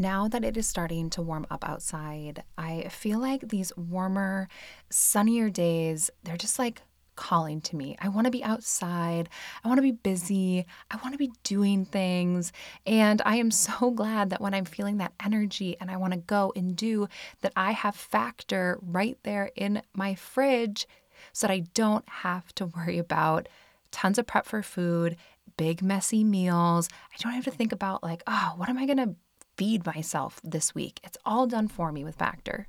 Now that it is starting to warm up outside, I feel like these warmer, sunnier days, they're just like calling to me. I want to be outside. I want to be busy. I want to be doing things. And I am so glad that when I'm feeling that energy and I want to go and do, that I have Factor right there in my fridge so that I don't have to worry about tons of prep for food, big, messy meals. I don't have to think about, like, oh, what am I going to feed myself this week. It's all done for me with Factor.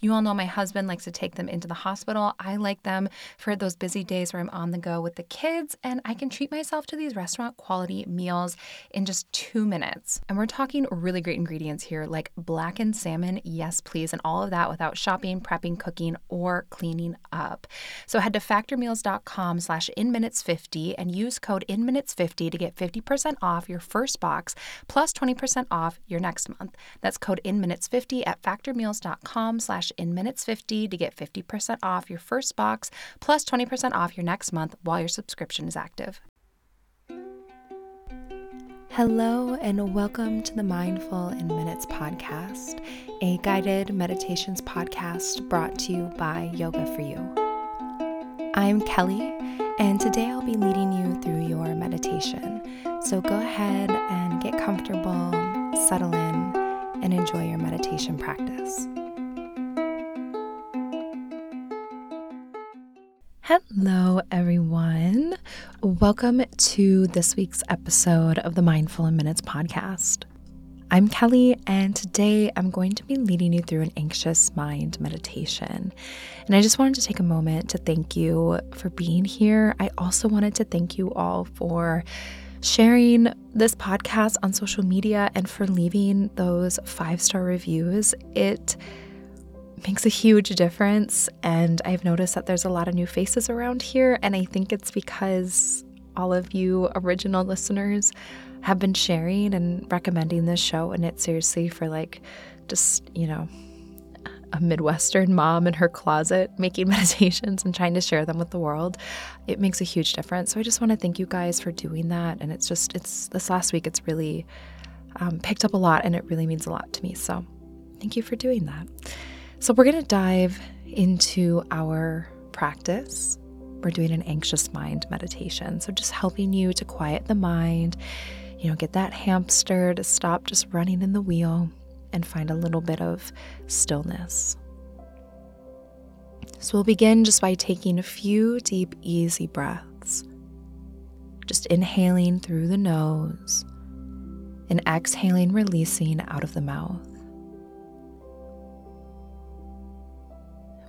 You all know my husband likes to take them into the hospital. I like them for those busy days where I'm on the go with the kids, and I can treat myself to these restaurant quality meals in just two minutes. And we're talking really great ingredients here, like blackened salmon, yes, please, and all of that without shopping, prepping, cooking, or cleaning up. So head to factormeals.com slash inminutes50 and use code inminutes50 to get 50% off your first box plus 20% off your next month. That's code inminutes50 at factormeals.com slash slash inminutes50 to get 50% off your first box plus 20% off your next month while your subscription is active. Hello, and welcome to the Mindful in Minutes podcast, a guided meditations podcast brought to you by Yoga for You. I'm Kelly, and today I'll be leading you through your meditation. So go ahead and get comfortable, settle in, and enjoy your meditation practice. Hello, everyone. Welcome to this week's episode of the Mindful in Minutes podcast. I'm Kelly, and today I'm going to be leading you through an anxious mind meditation. And I just wanted to take a moment to thank you for being here. I also wanted to thank you all for sharing this podcast on social media and for leaving those five star reviews. It makes a huge difference. And I've noticed that there's a lot of new faces around here. And I think it's because all of you original listeners have been sharing and recommending this show. And it's seriously for like just, you know, a Midwestern mom in her closet making meditations and trying to share them with the world. It makes a huge difference. So I just want to thank you guys for doing that. And it's just, it's this last week, it's really um, picked up a lot and it really means a lot to me. So thank you for doing that. So, we're going to dive into our practice. We're doing an anxious mind meditation. So, just helping you to quiet the mind, you know, get that hamster to stop just running in the wheel and find a little bit of stillness. So, we'll begin just by taking a few deep, easy breaths. Just inhaling through the nose and exhaling, releasing out of the mouth.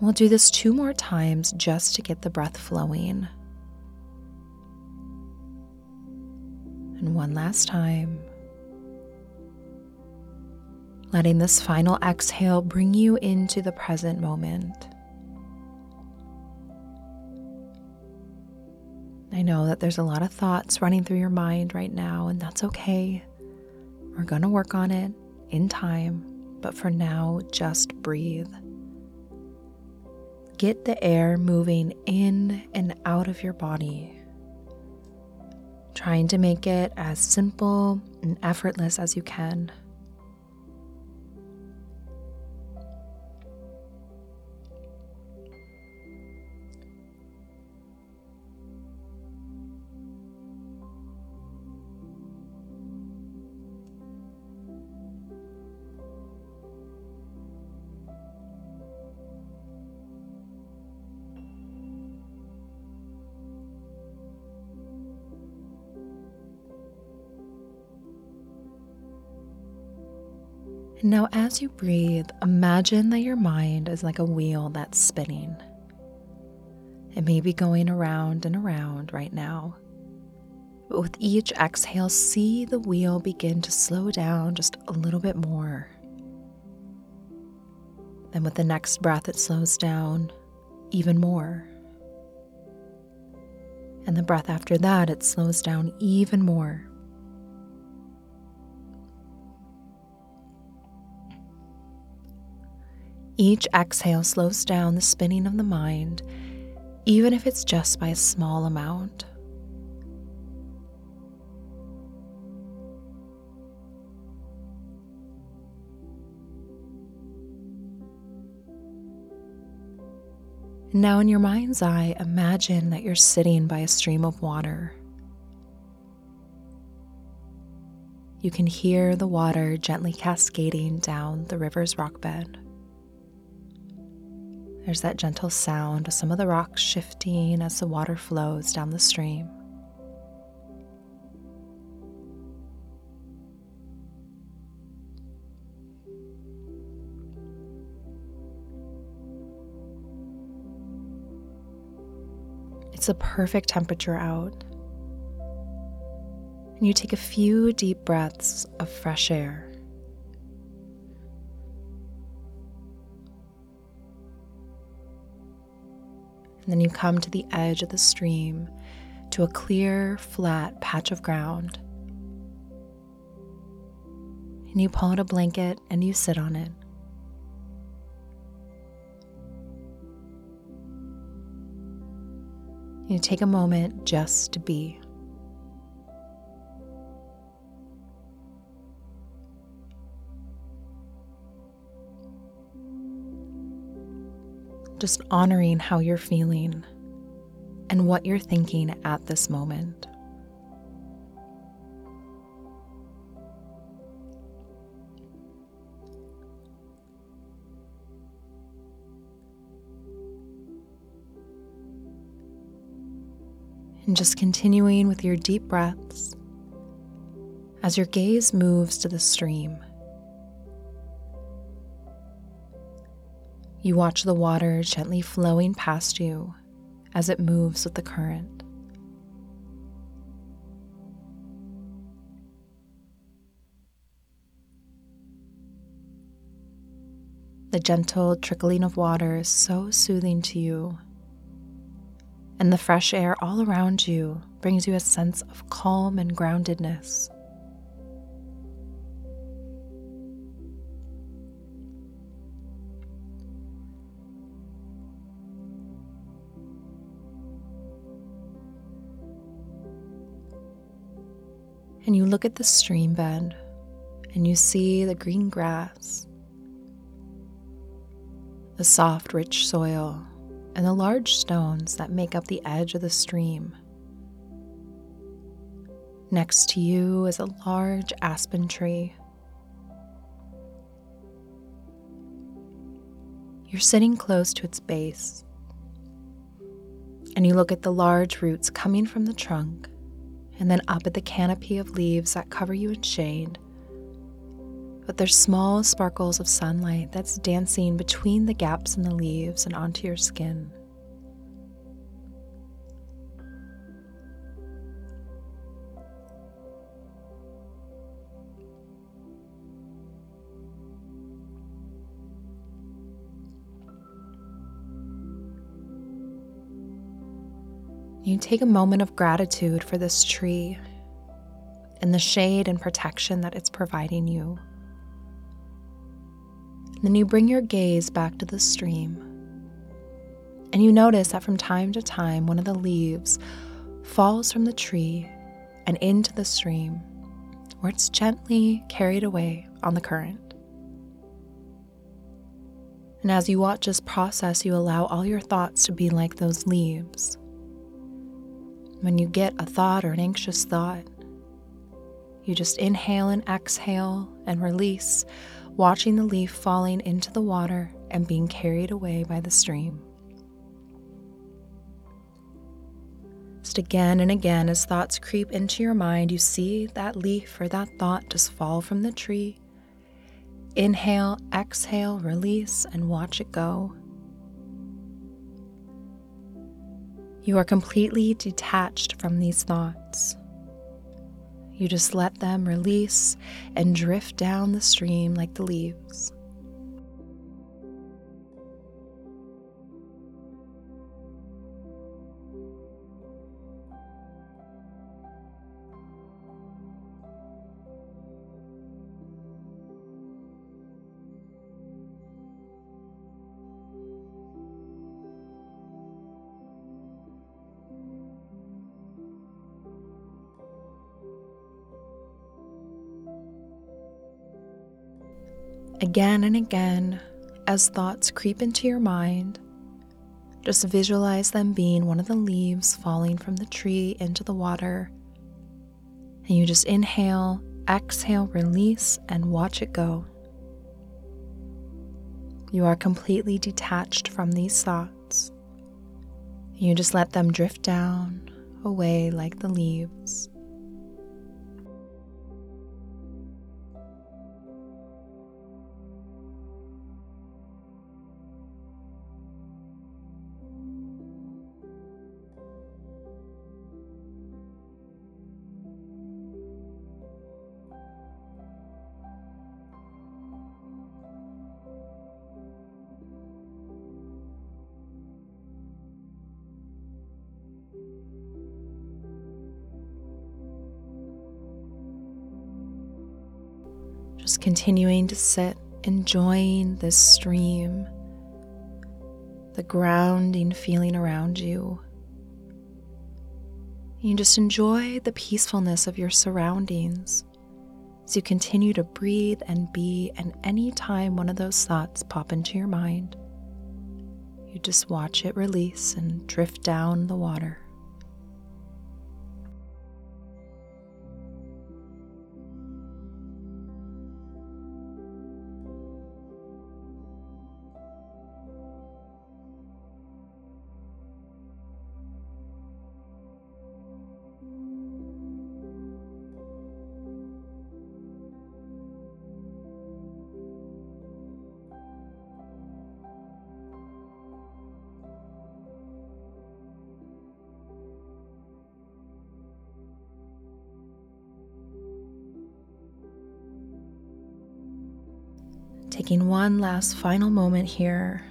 We'll do this two more times just to get the breath flowing. And one last time. Letting this final exhale bring you into the present moment. I know that there's a lot of thoughts running through your mind right now, and that's okay. We're going to work on it in time, but for now, just breathe. Get the air moving in and out of your body, trying to make it as simple and effortless as you can. Now, as you breathe, imagine that your mind is like a wheel that's spinning. It may be going around and around right now. But with each exhale, see the wheel begin to slow down just a little bit more Then, with the next breath, it slows down even more. And the breath after that, it slows down even more. Each exhale slows down the spinning of the mind, even if it's just by a small amount. Now, in your mind's eye, imagine that you're sitting by a stream of water. You can hear the water gently cascading down the river's rock bed. There's that gentle sound of some of the rocks shifting as the water flows down the stream. It's a perfect temperature out. And you take a few deep breaths of fresh air. And then you come to the edge of the stream to a clear, flat patch of ground. And you pull out a blanket and you sit on it. You take a moment just to be. Just honoring how you're feeling and what you're thinking at this moment. and just continuing with your deep breaths as your gaze moves to the stream. You watch the water gently flowing past you as it moves with the current. The gentle trickling of water is so soothing to you and the fresh air all around you brings you a sense of calm and groundedness. And you look at the stream bed and you see the green grass, the soft, rich soil and the large stones that make up the edge of the stream. Next to you is a large aspen tree. You're sitting close to its base, and you look at the large roots coming from the trunk, and then up at the canopy of leaves that cover you in shade but there's small sparkles of sunlight that's dancing between the gaps in the leaves and onto your skin. You take a moment of gratitude for this tree and the shade and protection that it's providing you. Then you bring your gaze back to the stream. And you notice that from time to time, one of the leaves falls from the tree and into the stream, where it's gently carried away on the current. And as you watch this process, you allow all your thoughts to be like those leaves. When you get a thought or an anxious thought, you just inhale and exhale and release watching the leaf falling into the water and being carried away by the stream. Just again and again, as thoughts creep into your mind, you see that leaf or that thought just fall from the tree. Inhale, exhale, release, and watch it go. You are completely detached from these thoughts. You just let them release and drift down the stream like the leaves. Again and again, as thoughts creep into your mind, just visualize them being one of the leaves falling from the tree into the water. And you just inhale, exhale, release, and watch it go. You are completely detached from these thoughts. You just let them drift down, away like the leaves. Just continuing to sit, enjoying this stream, the grounding feeling around you. You just enjoy the peacefulness of your surroundings as you continue to breathe and be, and anytime one of those thoughts pop into your mind, you just watch it release and drift down the water. Taking one last final moment here,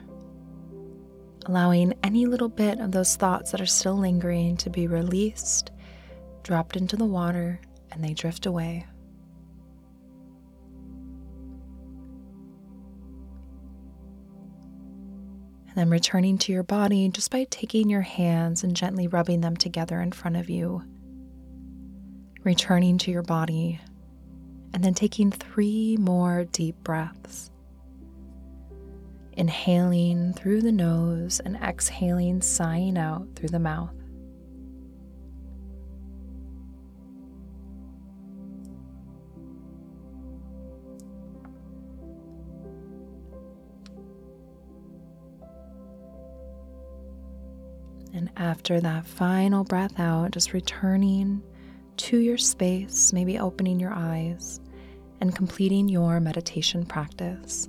allowing any little bit of those thoughts that are still lingering to be released, dropped into the water, and they drift away. And then returning to your body just by taking your hands and gently rubbing them together in front of you. Returning to your body and then taking three more deep breaths. Inhaling through the nose and exhaling, sighing out through the mouth. And after that final breath out, just returning to your space, maybe opening your eyes and completing your meditation practice.